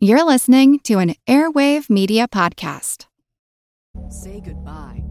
You're listening to an Airwave Media Podcast. Say goodbye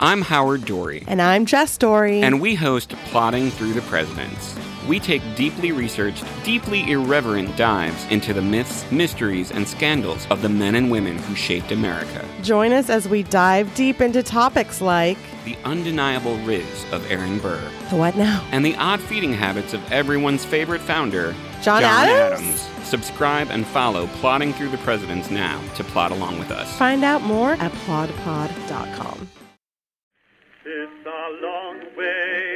I'm Howard Dorre. And I'm Jess Dorre. And we host Plodding Through the Presidents. We take deeply researched, deeply irreverent dives into the myths, mysteries, and scandals of the men and women who shaped America. Join us as we dive deep into topics like the undeniable riz of Aaron Burr. The what now? And the odd feeding habits of everyone's favorite founder, John, John Adams? Adams. Subscribe and follow Plodding Through the Presidents now to plot along with us. Find out more at plodpod.com. It's a long way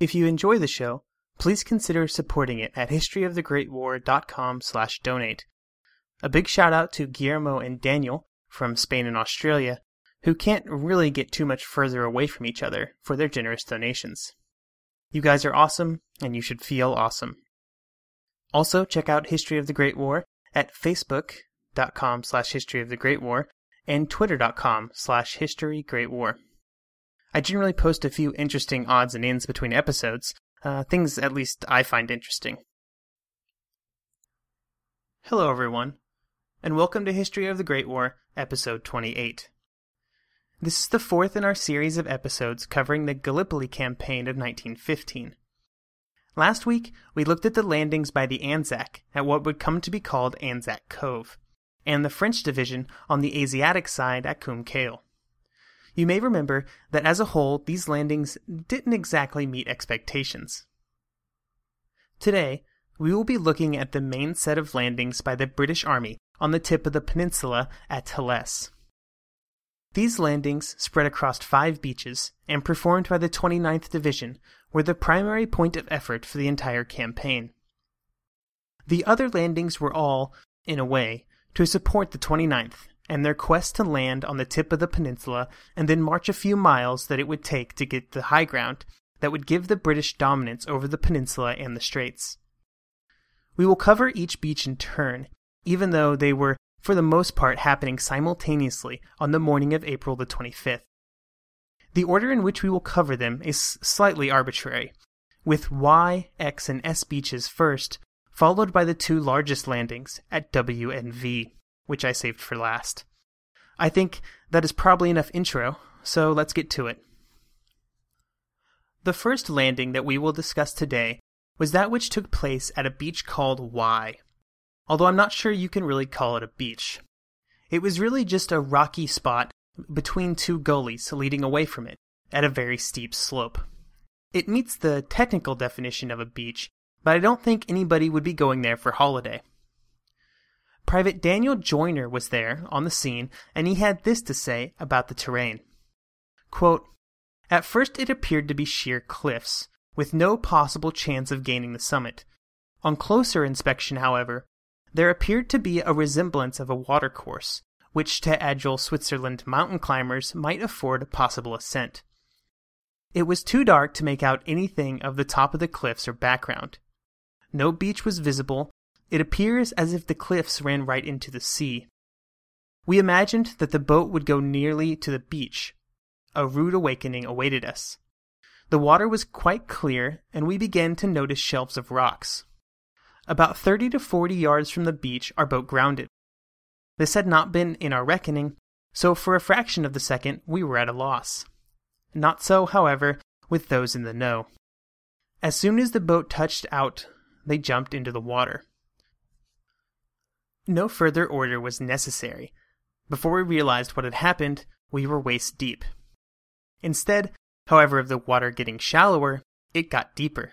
If you enjoy the show, please consider supporting it at historyofthegreatwar.com slash donate. A big shout out to Guillermo and Daniel from Spain and Australia, who can't really get too much further away from each other for their generous donations. You guys are awesome, and you should feel awesome. Also, check out History of the Great War at facebook.com slash history of the great war and twitter.com slash history great war. I generally post a few interesting odds and ends between episodes, uh, things at least I find interesting. Hello, everyone, and welcome to History of the Great War, episode 28. This is the fourth in our series of episodes covering the Gallipoli campaign of 1915. Last week, we looked at the landings by the Anzac at what would come to be called Anzac Cove, and the French division on the Asiatic side at Kum Kale. You may remember that as a whole, these landings didn't exactly meet expectations. Today, we will be looking at the main set of landings by the British Army on the tip of the peninsula at Helles. These landings, spread across five beaches and performed by the 29th Division, were the primary point of effort for the entire campaign. The other landings were all, in a way, to support the 29th and their quest to land on the tip of the peninsula and then march a few miles that it would take to get the high ground that would give the British dominance over the peninsula and the straits. We will cover each beach in turn, even though they were for the most part happening simultaneously on the morning of April the 25th. The order in which we will cover them is slightly arbitrary, with Y, X, and S beaches first, followed by the two largest landings at W and V, which I saved for last. I think that is probably enough intro, so let's get to it. The first landing that we will discuss today was that which took place at a beach called Y, although I'm not sure you can really call it a beach. It was really just a rocky spot between two gullies leading away from it at a very steep slope. It meets the technical definition of a beach, but I don't think anybody would be going there for holiday. Private Daniel Joyner was there on the scene, and he had this to say about the terrain. Quote, At first it appeared to be sheer cliffs, with no possible chance of gaining the summit. On closer inspection, however, there appeared to be a resemblance of a watercourse, which to agile Switzerland mountain climbers might afford a possible ascent. It was too dark to make out anything of the top of the cliffs or background. No beach was visible. It appears as if the cliffs ran right into the sea. We imagined that the boat would go nearly to the beach. A rude awakening awaited us. The water was quite clear, and we began to notice shelves of rocks. About 30 to 40 yards from the beach, our boat grounded. This had not been in our reckoning, so for a fraction of the second we were at a loss. Not so, however, with those in the know. As soon as the boat touched out, they jumped into the water. No further order was necessary. Before we realized what had happened, we were waist deep. Instead, however, of the water getting shallower, it got deeper.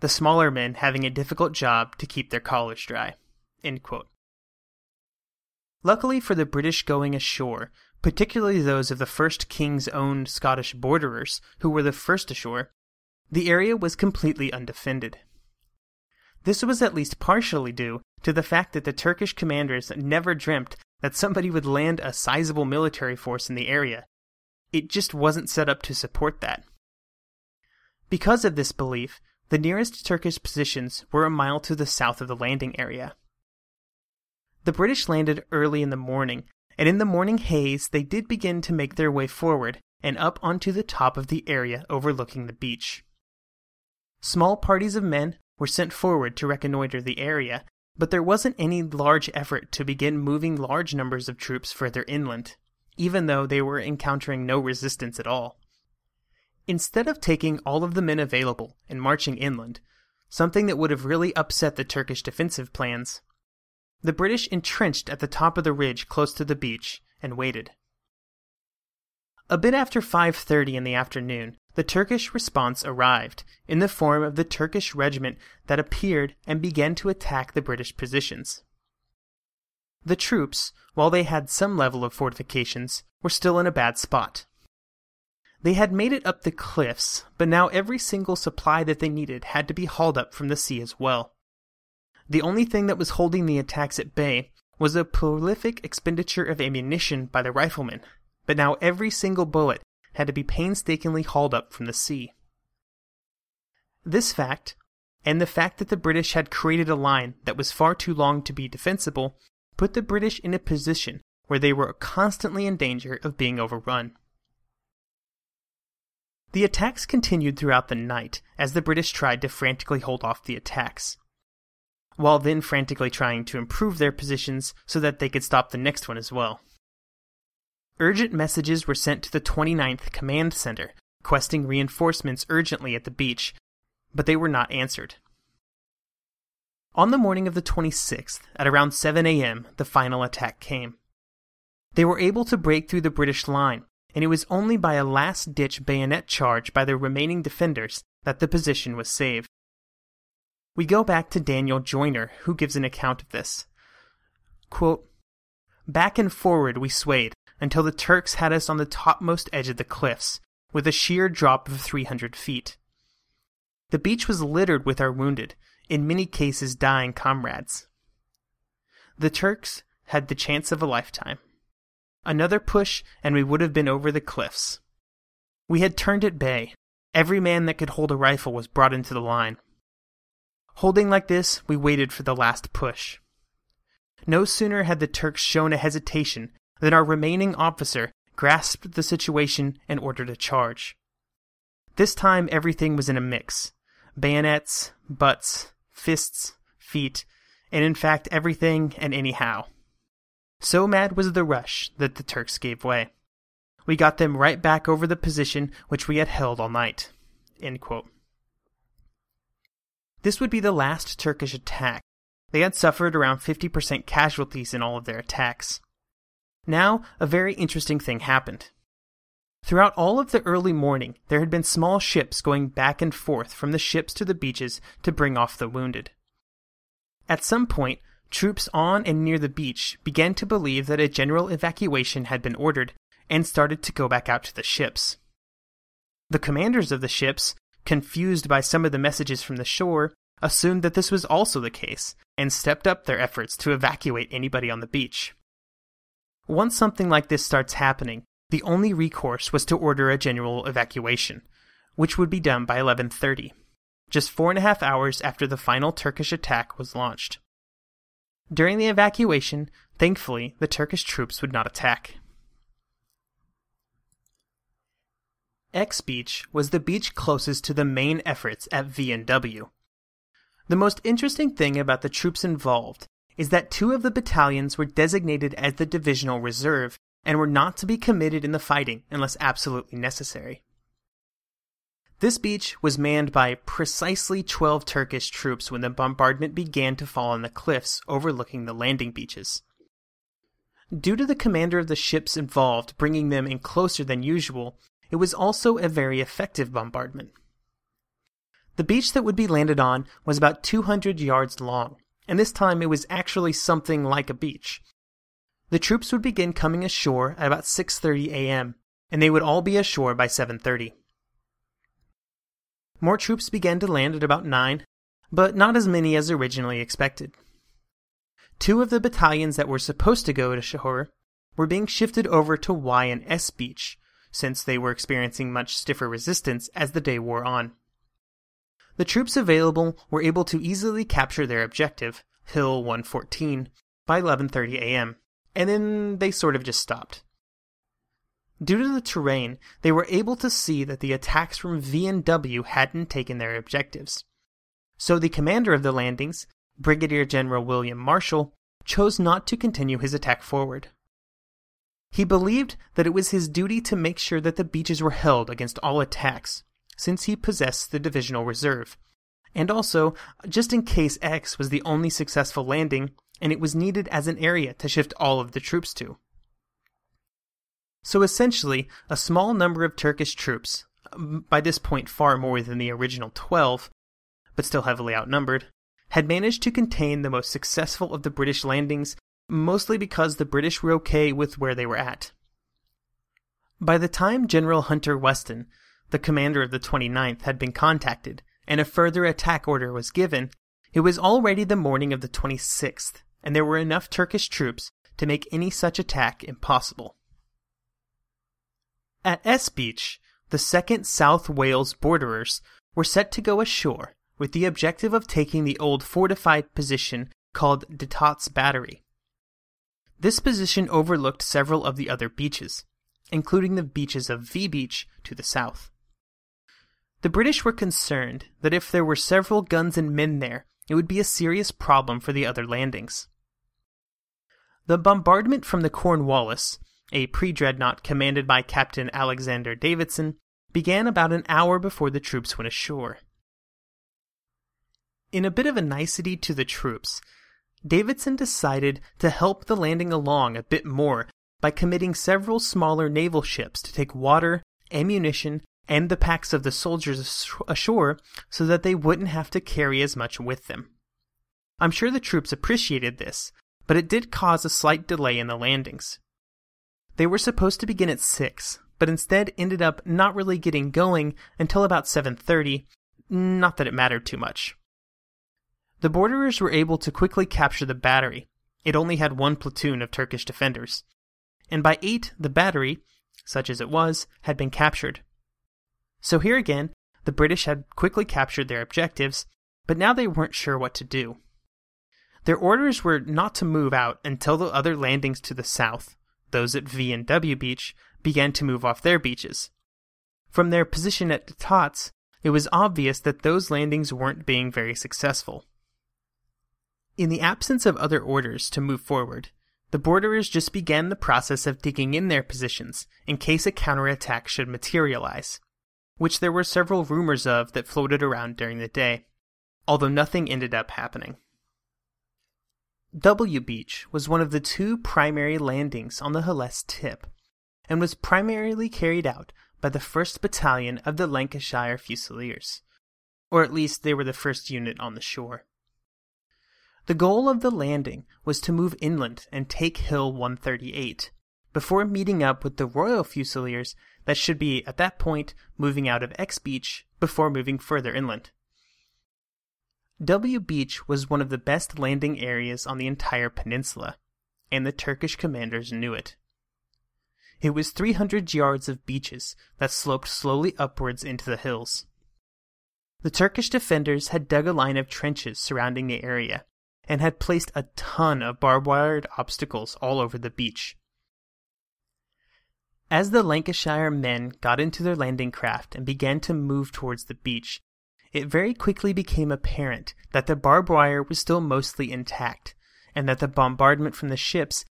The smaller men having a difficult job to keep their collars dry. Luckily for the British going ashore, particularly those of the first King's own Scottish borderers, who were the first ashore, the area was completely undefended. This was at least partially due to the fact that the Turkish commanders never dreamt that somebody would land a sizable military force in the area. It just wasn't set up to support that. Because of this belief, the nearest Turkish positions were a mile to the south of the landing area. The British landed early in the morning, and in the morning haze they did begin to make their way forward and up onto the top of the area overlooking the beach. Small parties of men were sent forward to reconnoiter the area, but there wasn't any large effort to begin moving large numbers of troops further inland, even though they were encountering no resistance at all. Instead of taking all of the men available and marching inland, something that would have really upset the Turkish defensive plans, the British entrenched at the top of the ridge close to the beach and waited. A bit after 5:30 in the afternoon, the Turkish response arrived in the form of the Turkish regiment that appeared and began to attack the British positions. The troops, while they had some level of fortifications, were still in a bad spot. They had made it up the cliffs, but now every single supply that they needed had to be hauled up from the sea as well. The only thing that was holding the attacks at bay was a prolific expenditure of ammunition by the riflemen, but now every single bullet had to be painstakingly hauled up from the sea. This fact, and the fact that the British had created a line that was far too long to be defensible, put the British in a position where they were constantly in danger of being overrun. The attacks continued throughout the night as the British tried to frantically hold off the attacks, while then frantically trying to improve their positions so that they could stop the next one as well. Urgent messages were sent to the 29th Command Center, requesting reinforcements urgently at the beach, but they were not answered. On the morning of the 26th, at around 7 a.m., the final attack came. They were able to break through the British line, and it was only by a last ditch bayonet charge by the remaining defenders that the position was saved. We go back to Daniel Joyner, who gives an account of this. Quote, Back and forward we swayed until the Turks had us on the topmost edge of the cliffs, with a sheer drop of 300 feet. The beach was littered with our wounded, in many cases dying comrades. The Turks had the chance of a lifetime. Another push, and we would have been over the cliffs. We had turned at bay. Every man that could hold a rifle was brought into the line. Holding like this, we waited for the last push. No sooner had the Turks shown a hesitation than our remaining officer grasped the situation and ordered a charge. This time everything was in a mix bayonets, butts, fists, feet, and in fact everything and anyhow. So mad was the rush that the Turks gave way. We got them right back over the position which we had held all night. This would be the last Turkish attack. They had suffered around 50% casualties in all of their attacks. Now, a very interesting thing happened. Throughout all of the early morning, there had been small ships going back and forth from the ships to the beaches to bring off the wounded. At some point, troops on and near the beach began to believe that a general evacuation had been ordered and started to go back out to the ships. The commanders of the ships, confused by some of the messages from the shore, assumed that this was also the case and stepped up their efforts to evacuate anybody on the beach. Once something like this starts happening, the only recourse was to order a general evacuation, which would be done by 11:30, just four and a half hours after the final Turkish attack was launched. During the evacuation, thankfully, the Turkish troops would not attack. X Beach was the beach closest to the main efforts at V&W. The most interesting thing about the troops involved is that two of the battalions were designated as the divisional reserve and were not to be committed in the fighting unless absolutely necessary. This beach was manned by precisely 12 Turkish troops when the bombardment began to fall on the cliffs overlooking the landing beaches. Due to the commander of the ships involved bringing them in closer than usual, it was also a very effective bombardment. The beach that would be landed on was about 200 yards long, and this time it was actually something like a beach. The troops would begin coming ashore at about 6:30 a.m., and they would all be ashore by 7:30. More troops began to land at about 9, but not as many as originally expected. Two of the battalions that were supposed to go to shore were being shifted over to Y and S Beach, since they were experiencing much stiffer resistance as the day wore on. The troops available were able to easily capture their objective, Hill 114, by 11:30 a.m., and then they sort of just stopped. Due to the terrain, they were able to see that the attacks from V and W hadn't taken their objectives. So the commander of the landings, Brigadier General William Marshall, chose not to continue his attack forward. He believed that it was his duty to make sure that the beaches were held against all attacks, since he possessed the divisional reserve, and also just in case X was the only successful landing and it was needed as an area to shift all of the troops to. So essentially, a small number of Turkish troops, um, by this point far more than the original 12, but still heavily outnumbered, had managed to contain the most successful of the British landings, mostly because the British were okay with where they were at. By the time General Hunter Weston, the commander of the 29th, had been contacted, and a further attack order was given, it was already the morning of the 26th, and there were enough Turkish troops to make any such attack impossible. At S Beach, the 2nd South Wales Borderers were set to go ashore with the objective of taking the old fortified position called De Tott's Battery. This position overlooked several of the other beaches, including the beaches of V Beach to the south. The British were concerned that if there were several guns and men there, it would be a serious problem for the other landings. The bombardment from the Cornwallis a pre dreadnought commanded by Captain Alexander Davidson, began about an hour before the troops went ashore. In a bit of a nicety to the troops, Davidson decided to help the landing along a bit more by committing several smaller naval ships to take water, ammunition, and the packs of the soldiers ashore so that they wouldn't have to carry as much with them. I'm sure the troops appreciated this, but it did cause a slight delay in the landings. They were supposed to begin at 6, but instead ended up not really getting going until about 7:30, not that it mattered too much. The borderers were able to quickly capture the battery. It only had one platoon of Turkish defenders. And by 8, the battery, such as it was, had been captured. So here again, the British had quickly captured their objectives, but now they weren't sure what to do. Their orders were not to move out until the other landings to the south, those at V and W Beach began to move off their beaches. From their position at Tott's, it was obvious that those landings weren't being very successful. In the absence of other orders to move forward, the borderers just began the process of digging in their positions in case a counterattack should materialize, which there were several rumors of that floated around during the day, although nothing ended up happening. W Beach was one of the two primary landings on the Helles tip, and was primarily carried out by the 1st Battalion of the Lancashire Fusiliers, or at least they were the first unit on the shore. The goal of the landing was to move inland and take Hill 138, before meeting up with the Royal Fusiliers that should be, at that point, moving out of X Beach before moving further inland. W Beach was one of the best landing areas on the entire peninsula, and the Turkish commanders knew it. It was 300 yards of beaches that sloped slowly upwards into the hills. The Turkish defenders had dug a line of trenches surrounding the area and had placed a ton of barbed wired obstacles all over the beach. As the Lancashire men got into their landing craft and began to move towards the beach, it very quickly became apparent that the barbed wire was still mostly intact, and that the bombardment from the ships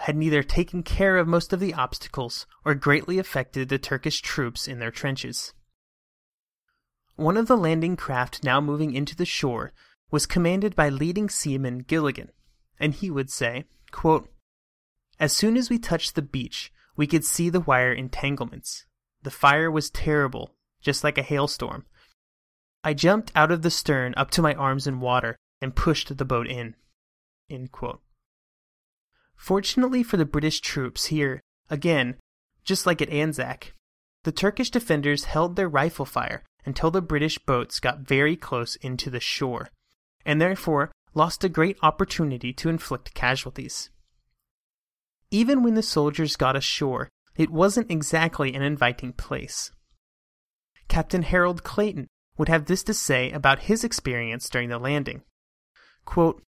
had neither taken care of most of the obstacles or greatly affected the Turkish troops in their trenches. one of the landing craft now moving into the shore was commanded by leading seaman Gilligan, and he would say, quote, As soon as we touched the beach, we could see the wire entanglements. The fire was terrible, just like a hailstorm. I jumped out of the stern up to my arms in water and pushed the boat in. Fortunately for the British troops here, again, just like at Anzac, the Turkish defenders held their rifle fire until the British boats got very close into the shore, and therefore lost a great opportunity to inflict casualties. Even when the soldiers got ashore, it wasn't exactly an inviting place. Captain Harold Clayton would have this to say about his experience during the landing. Quote,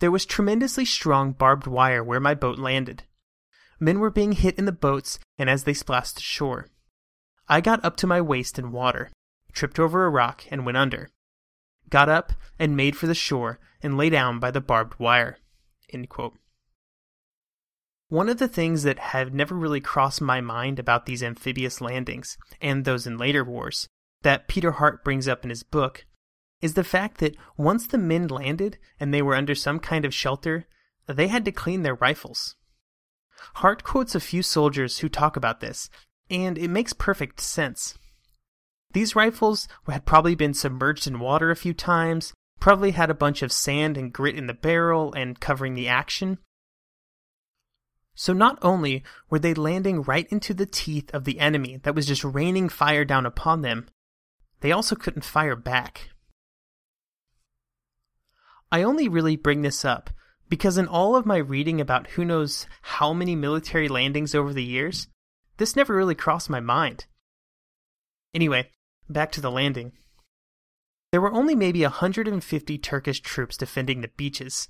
there was tremendously strong barbed wire where my boat landed. Men were being hit in the boats and as they splashed ashore. I got up to my waist in water, tripped over a rock, and went under. Got up and made for the shore and lay down by the barbed wire. One of the things that have never really crossed my mind about these amphibious landings, and those in later wars, that Peter Hart brings up in his book, is the fact that once the men landed and they were under some kind of shelter, they had to clean their rifles. Hart quotes a few soldiers who talk about this, and it makes perfect sense. These rifles had probably been submerged in water a few times, probably had a bunch of sand and grit in the barrel and covering the action. So not only were they landing right into the teeth of the enemy that was just raining fire down upon them, they also couldn't fire back. I only really bring this up because in all of my reading about who knows how many military landings over the years, this never really crossed my mind. Anyway, back to the landing. There were only maybe 150 Turkish troops defending the beaches,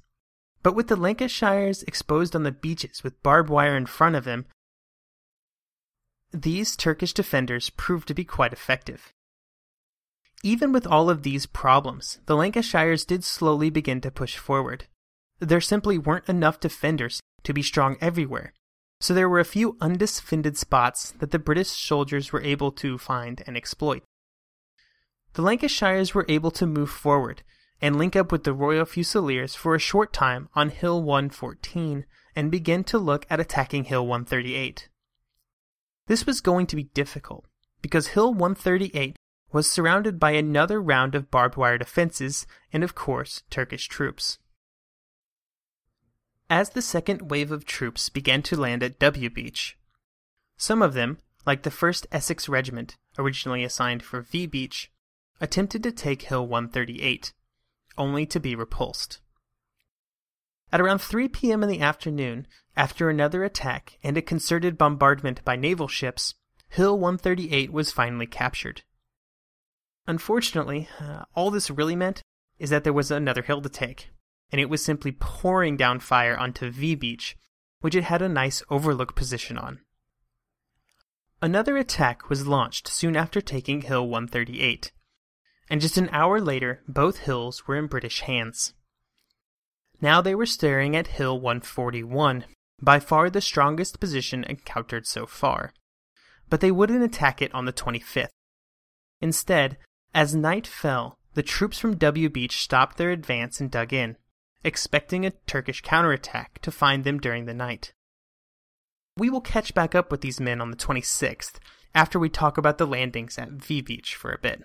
but with the Lancashires exposed on the beaches with barbed wire in front of them, these Turkish defenders proved to be quite effective. Even with all of these problems, the Lancashires did slowly begin to push forward. There simply weren't enough defenders to be strong everywhere, so there were a few undefended spots that the British soldiers were able to find and exploit. The Lancashires were able to move forward and link up with the Royal Fusiliers for a short time on Hill 114 and begin to look at attacking Hill 138. This was going to be difficult because Hill 138 was surrounded by another round of barbed wire defenses and, of course, Turkish troops. As the second wave of troops began to land at W Beach, some of them, like the 1st Essex Regiment, originally assigned for V Beach, attempted to take Hill 138, only to be repulsed. At around 3 p.m. in the afternoon, after another attack and a concerted bombardment by naval ships, Hill 138 was finally captured. Unfortunately, uh, all this really meant is that there was another hill to take, and it was simply pouring down fire onto V Beach, which it had a nice overlook position on. Another attack was launched soon after taking Hill 138, and just an hour later, both hills were in British hands. Now they were staring at Hill 141, by far the strongest position encountered so far. But they wouldn't attack it on the 25th. Instead, as night fell, the troops from W Beach stopped their advance and dug in, expecting a Turkish counterattack to find them during the night. We will catch back up with these men on the 26th after we talk about the landings at V Beach for a bit.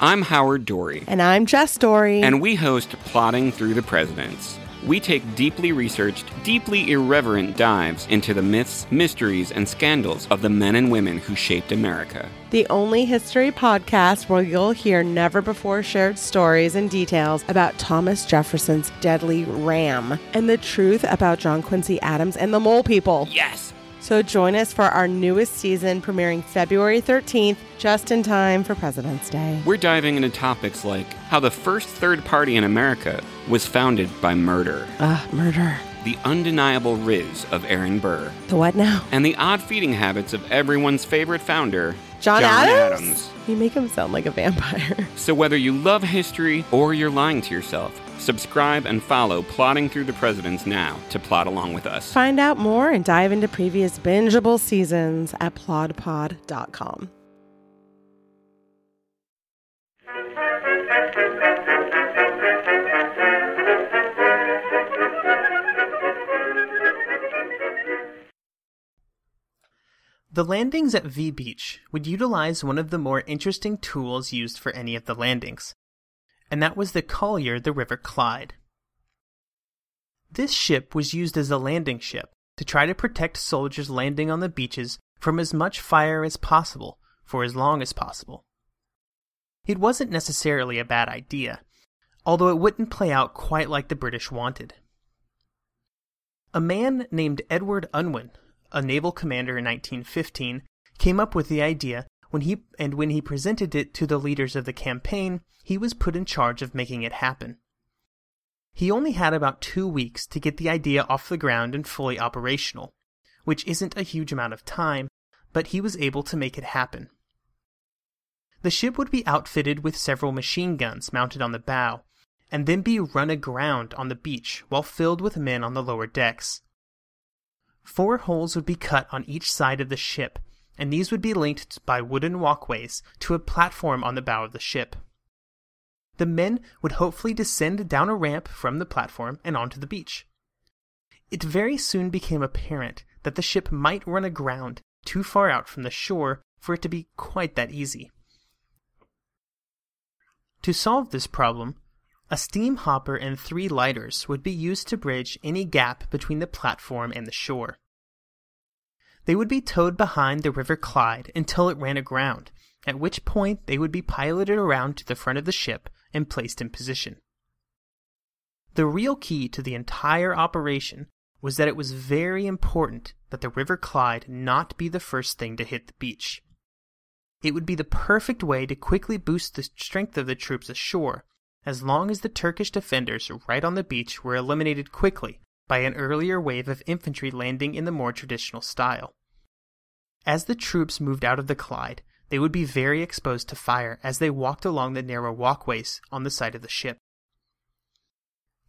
I'm Howard Dorre, And I'm Jess Dorre. and we host Plodding Through the Presidents. we take deeply researched, deeply irreverent dives into the myths, mysteries, and scandals of the men and women who shaped America. The only history podcast where you'll hear never before shared stories and details about Thomas Jefferson's deadly ram and the truth about John Quincy Adams and the Mole People. Yes! So join us for our newest season premiering February 13th, just in time for President's Day. We're diving into topics like how the first third party in America was founded by murder, Ah, murder. the undeniable riz of Aaron Burr, The what now? and the odd feeding habits of everyone's favorite founder, John, Adams? Adams. You make him sound like a vampire. So whether you love history or you're lying to yourself, subscribe and follow Plodding Through the Presidents now to plot along with us. Find out more and dive into previous bingeable seasons at plodpod.com. The landings at V Beach would utilize one of the more interesting tools used for any of the landings, and that was the collier the River Clyde. This ship was used as a landing ship to try to protect soldiers landing on the beaches from as much fire as possible for as long as possible. It wasn't necessarily a bad idea, although it wouldn't play out quite like the British wanted. A man named Edward Unwin, a naval commander in 1915, came up with the idea when he and when he presented it to the leaders of the campaign, he was put in charge of making it happen. He only had about 2 weeks to get the idea off the ground and fully operational, which isn't a huge amount of time, but he was able to make it happen. The ship would be outfitted with several machine guns mounted on the bow, and then be run aground on the beach while filled with men on the lower decks. Four holes would be cut on each side of the ship, and these would be linked by wooden walkways to a platform on the bow of the ship. The men would hopefully descend down a ramp from the platform and onto the beach. It very soon became apparent that the ship might run aground too far out from the shore for it to be quite that easy. To solve this problem, a steam hopper and three lighters would be used to bridge any gap between the platform and the shore. They would be towed behind the River Clyde until it ran aground, at which point they would be piloted around to the front of the ship and placed in position. The real key to the entire operation was that it was very important that the River Clyde not be the first thing to hit the beach. It would be the perfect way to quickly boost the strength of the troops ashore, as long as the Turkish defenders right on the beach were eliminated quickly by an earlier wave of infantry landing in the more traditional style. As the troops moved out of the Clyde, they would be very exposed to fire as they walked along the narrow walkways on the side of the ship.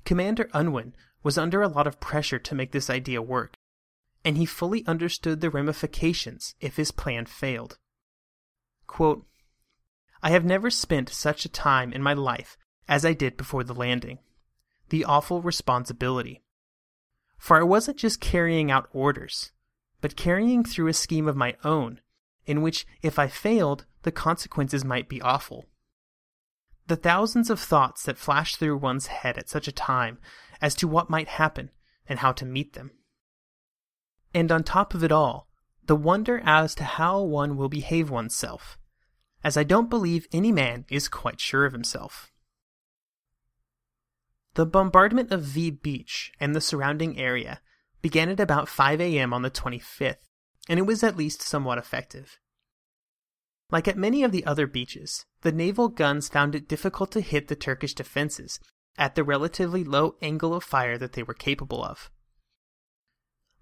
Commander Unwin was under a lot of pressure to make this idea work, and he fully understood the ramifications if his plan failed. Quote, I have never spent such a time in my life as I did before the landing. The awful responsibility. For I wasn't just carrying out orders, but carrying through a scheme of my own, in which if I failed, the consequences might be awful. The thousands of thoughts that flash through one's head at such a time as to what might happen and how to meet them. And on top of it all, the wonder as to how one will behave oneself, as I don't believe any man is quite sure of himself. The bombardment of V Beach and the surrounding area began at about 5 a.m. on the 25th, and it was at least somewhat effective. Like at many of the other beaches, the naval guns found it difficult to hit the Turkish defenses at the relatively low angle of fire that they were capable of.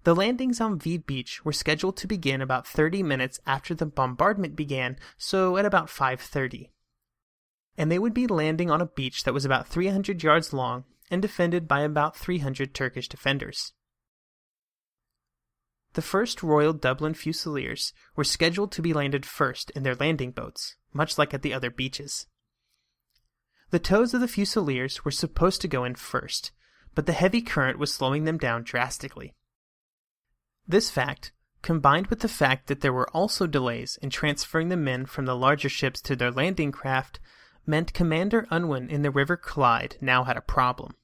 The landings on V Beach were scheduled to begin about 30 minutes after the bombardment began, so at about 5:30. And they would be landing on a beach that was about 300 yards long and defended by about 300 Turkish defenders. The first Royal Dublin Fusiliers were scheduled to be landed first in their landing boats, much like at the other beaches. The tows of the Fusiliers were supposed to go in first, but the heavy current was slowing them down drastically. This fact, combined with the fact that there were also delays in transferring the men from the larger ships to their landing craft, meant Commander Unwin in the River Clyde now had a problem.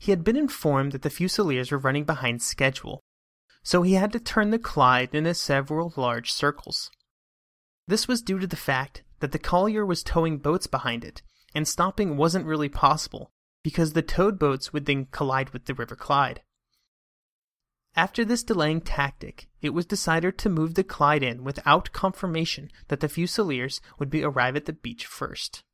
he had been informed that the Fusiliers were running behind schedule, so he had to turn the Clyde into several large circles. This was due to the fact that the collier was towing boats behind it, and stopping wasn't really possible because the towed boats would then collide with the River Clyde. After this delaying tactic, it was decided to move the Clyde in without confirmation that the Fusiliers would be arrive at the beach first.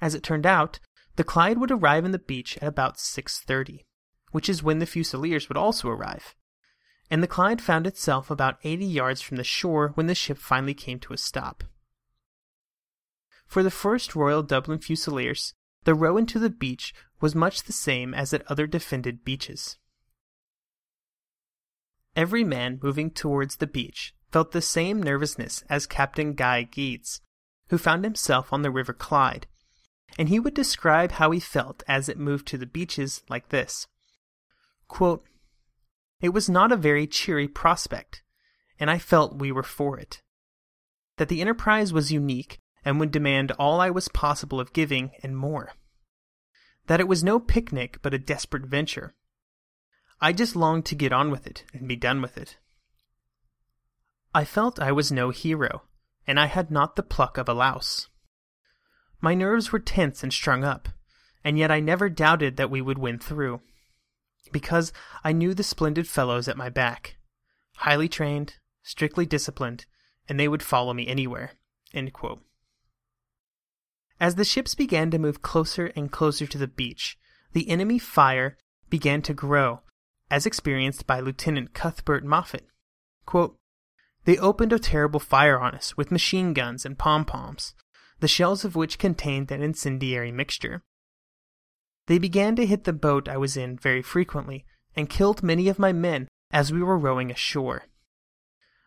As it turned out, the Clyde would arrive in the beach at about 6:30, which is when the Fusiliers would also arrive. And the Clyde found itself about 80 yards from the shore when the ship finally came to a stop. For the first Royal Dublin Fusiliers, the row into the beach was much the same as at other defended beaches. Every man moving towards the beach felt the same nervousness as Captain Guy Geddes, who found himself on the River Clyde, and he would describe how he felt as it moved to the beaches like this Quote, It was not a very cheery prospect, and I felt we were for it. That the enterprise was unique and would demand all I was possible of giving and more. That it was no picnic but a desperate venture. I just longed to get on with it and be done with it. I felt I was no hero, and I had not the pluck of a louse. My nerves were tense and strung up, and yet I never doubted that we would win through, because I knew the splendid fellows at my back, highly trained, strictly disciplined, and they would follow me anywhere. As the ships began to move closer and closer to the beach, the enemy fire began to grow, as experienced by Lieutenant Cuthbert Moffat. Quote, they opened a terrible fire on us with machine guns and pom poms, the shells of which contained an incendiary mixture. They began to hit the boat I was in very frequently, and killed many of my men as we were rowing ashore.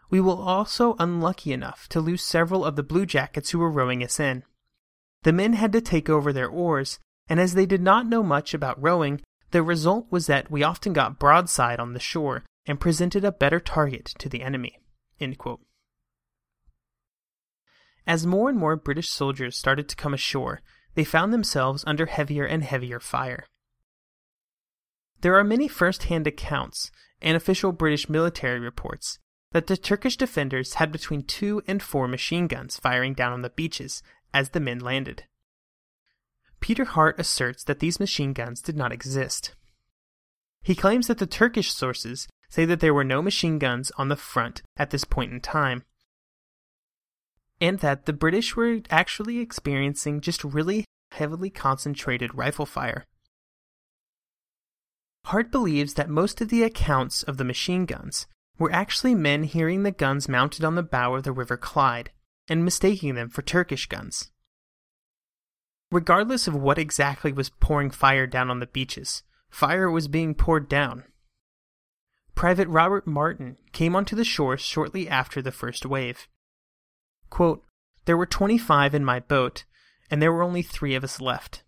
We were also unlucky enough to lose several of the bluejackets who were rowing us in. The men had to take over their oars, and as they did not know much about rowing, the result was that we often got broadside on the shore and presented a better target to the enemy. As more and more British soldiers started to come ashore, they found themselves under heavier and heavier fire. There are many first hand accounts and official British military reports that the Turkish defenders had between two and four machine guns firing down on the beaches as the men landed. Peter Hart asserts that these machine guns did not exist. He claims that the Turkish sources say that there were no machine guns on the front at this point in time, and that the British were actually experiencing just really heavily concentrated rifle fire. Hart believes that most of the accounts of the machine guns were actually men hearing the guns mounted on the bow of the River Clyde and mistaking them for Turkish guns. Regardless of what exactly was pouring fire down on the beaches, fire was being poured down. Private Robert Martin came onto the shore shortly after the first wave. Quote, there were 25 in my boat, and there were only three of us left.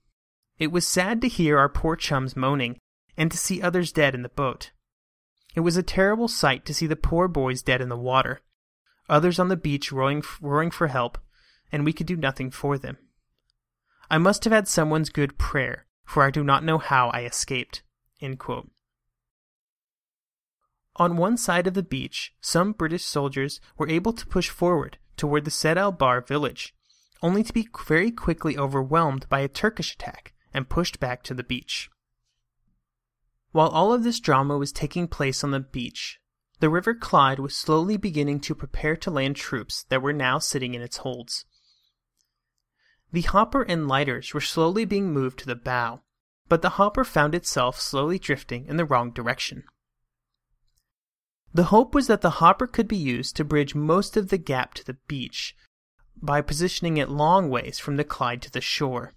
It was sad to hear our poor chums moaning, and to see others dead in the boat. It was a terrible sight to see the poor boys dead in the water, others on the beach roaring, roaring for help, and we could do nothing for them. I must have had someone's good prayer, for I do not know how I escaped. On one side of the beach, some British soldiers were able to push forward toward the Sed al Bahr village, only to be very quickly overwhelmed by a Turkish attack and pushed back to the beach. While all of this drama was taking place on the beach, the River Clyde was slowly beginning to prepare to land troops that were now sitting in its holds. The hopper and lighters were slowly being moved to the bow, but the hopper found itself slowly drifting in the wrong direction. The hope was that the hopper could be used to bridge most of the gap to the beach by positioning it long ways from the Clyde to the shore.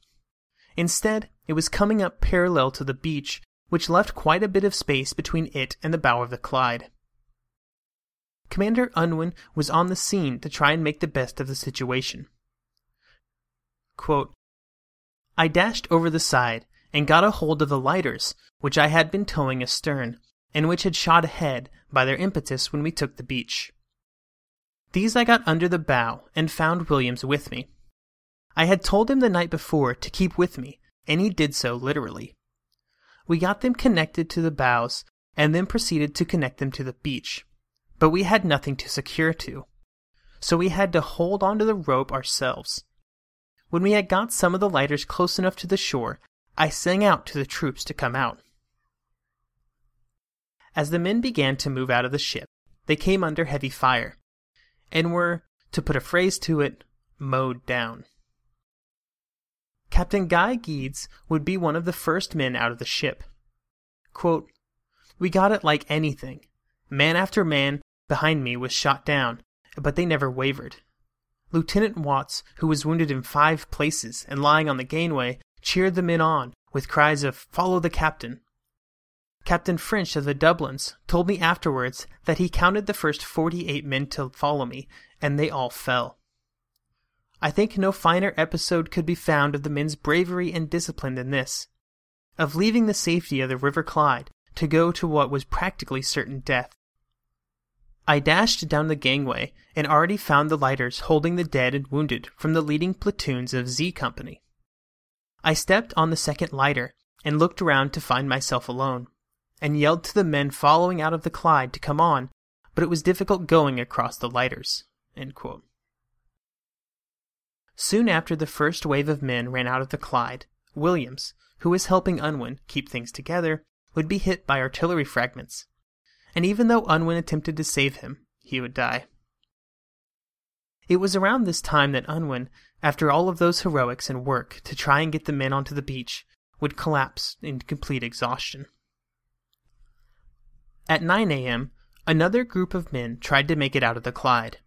Instead, it was coming up parallel to the beach which left quite a bit of space between it and the bow of the Clyde. Commander Unwin was on the scene to try and make the best of the situation. Quote, I dashed over the side and got a hold of the lighters, which I had been towing astern, and which had shot ahead by their impetus when we took the beach. These I got under the bow and found Williams with me. I had told him the night before to keep with me, and he did so literally. we got them connected to the bows and then proceeded to connect them to the beach. But we had nothing to secure to. So we had to hold onto the rope ourselves. When we had got some of the lighters close enough to the shore, I sang out to the troops to come out. As the men began to move out of the ship, they came under heavy fire, and were, to put a phrase to it, mowed down. Captain Guy Geddes would be one of the first men out of the ship. Quote, we got it like anything. Man after man behind me was shot down, but they never wavered. Lieutenant Watts, who was wounded in five places and lying on the gangway, cheered the men on with cries of Follow the captain. Captain French of the Dublins told me afterwards that he counted the first forty eight men to follow me, and they all fell. I think no finer episode could be found of the men's bravery and discipline than this, of leaving the safety of the River Clyde to go to what was practically certain death. I dashed down the gangway and already found the lighters holding the dead and wounded from the leading platoons of Z Company. I stepped on the second lighter and looked around to find myself alone, and yelled to the men following out of the Clyde to come on, but it was difficult going across the lighters. Soon after the first wave of men ran out of the Clyde, Williams, who was helping Unwin keep things together, would be hit by artillery fragments. And even though Unwin attempted to save him, he would die. It was around this time that Unwin, after all of those heroics and work to try and get the men onto the beach, would collapse in complete exhaustion. At 9 a.m., another group of men tried to make it out of the Clyde,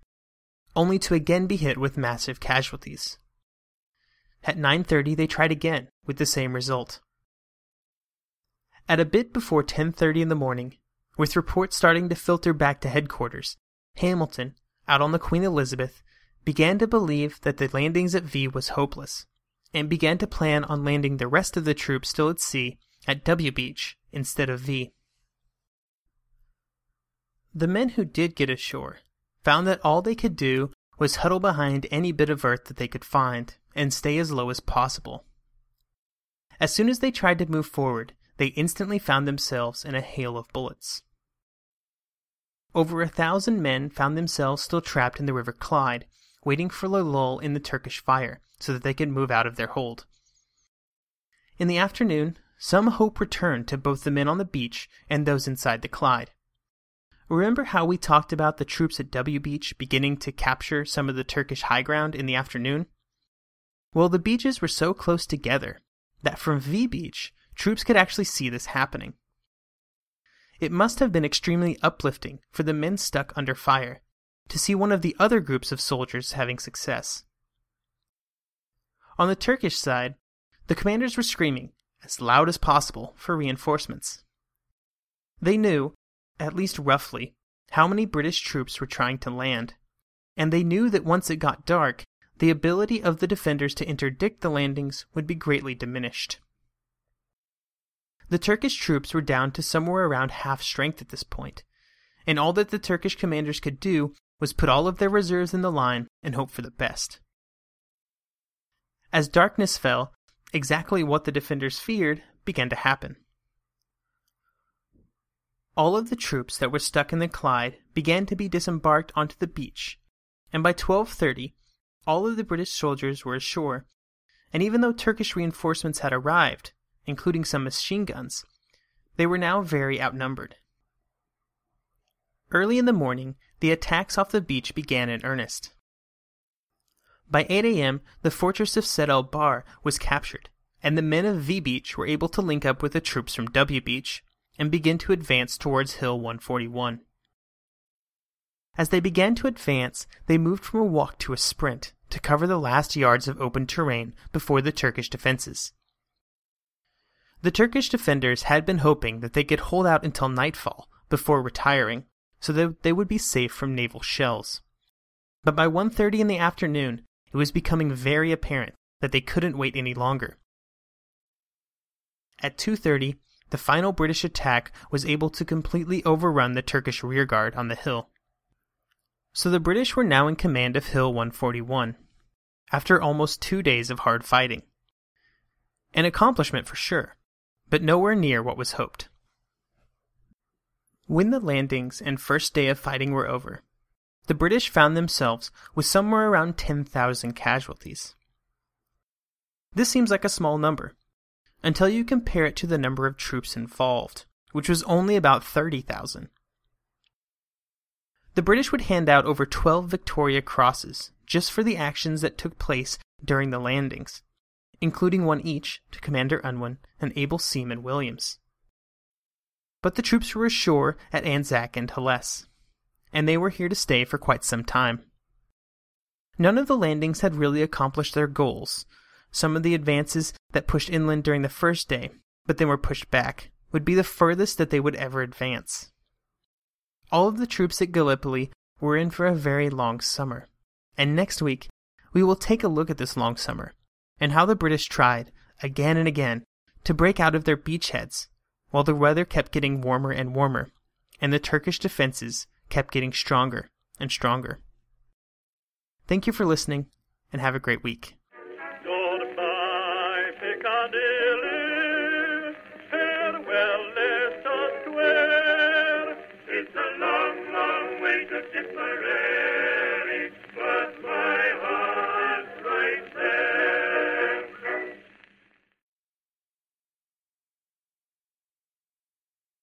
only to again be hit with massive casualties. At 9:30 they tried again with the same result. At a bit before 10:30 in the morning, with reports starting to filter back to headquarters, Hamilton, out on the Queen Elizabeth, began to believe that the landings at V was hopeless, and began to plan on landing the rest of the troops still at sea at W Beach instead of V. The men who did get ashore found that all they could do was huddle behind any bit of earth that they could find and stay as low as possible. As soon as they tried to move forward, they instantly found themselves in a hail of bullets. Over a thousand men found themselves still trapped in the River Clyde, waiting for a lull in the Turkish fire so that they could move out of their hold. In the afternoon, some hope returned to both the men on the beach and those inside the Clyde. Remember how we talked about the troops at W Beach beginning to capture some of the Turkish high ground in the afternoon? Well, the beaches were so close together that from V Beach, troops could actually see this happening. It must have been extremely uplifting for the men stuck under fire to see one of the other groups of soldiers having success. On the Turkish side, the commanders were screaming, as loud as possible, for reinforcements. They knew, at least roughly, how many British troops were trying to land, and they knew that once it got dark, the ability of the defenders to interdict the landings would be greatly diminished. The Turkish troops were down to somewhere around half strength at this point, and all that the Turkish commanders could do was put all of their reserves in the line and hope for the best. As darkness fell, exactly what the defenders feared began to happen. All of the troops that were stuck in the Clyde began to be disembarked onto the beach, and by 12:30 all of the British soldiers were ashore. And even though Turkish reinforcements had arrived, including some machine guns, they were now very outnumbered. Early in the morning, the attacks off the beach began in earnest. By 8 a.m., the fortress of Sed el Bahr was captured, and the men of V Beach were able to link up with the troops from W Beach and begin to advance towards Hill 141. As they began to advance, they moved from a walk to a sprint to cover the last yards of open terrain before the Turkish defenses. The Turkish defenders had been hoping that they could hold out until nightfall before retiring, so that they would be safe from naval shells. But by 1:30 in the afternoon, it was becoming very apparent that they couldn't wait any longer. At 2:30, the final British attack was able to completely overrun the Turkish rearguard on the hill. So the British were now in command of Hill 141, after almost two days of hard fighting. An accomplishment for sure, but nowhere near what was hoped. When the landings and first day of fighting were over, the British found themselves with somewhere around 10,000 casualties. This seems like a small number, until you compare it to the number of troops involved, which was only about 30,000. The British would hand out over 12 Victoria Crosses just for the actions that took place during the landings, including one each to Commander Unwin and able seaman Williams. But the troops were ashore at Anzac and Helles, and they were here to stay for quite some time. None of the landings had really accomplished their goals. Some of the advances that pushed inland during the first day, but then were pushed back, would be the furthest that they would ever advance. All of the troops at Gallipoli were in for a very long summer, and next week we will take a look at this long summer and how the British tried, again and again, to break out of their beachheads, while the weather kept getting warmer and warmer, and the Turkish defenses kept getting stronger and stronger. Thank you for listening, and have a great week.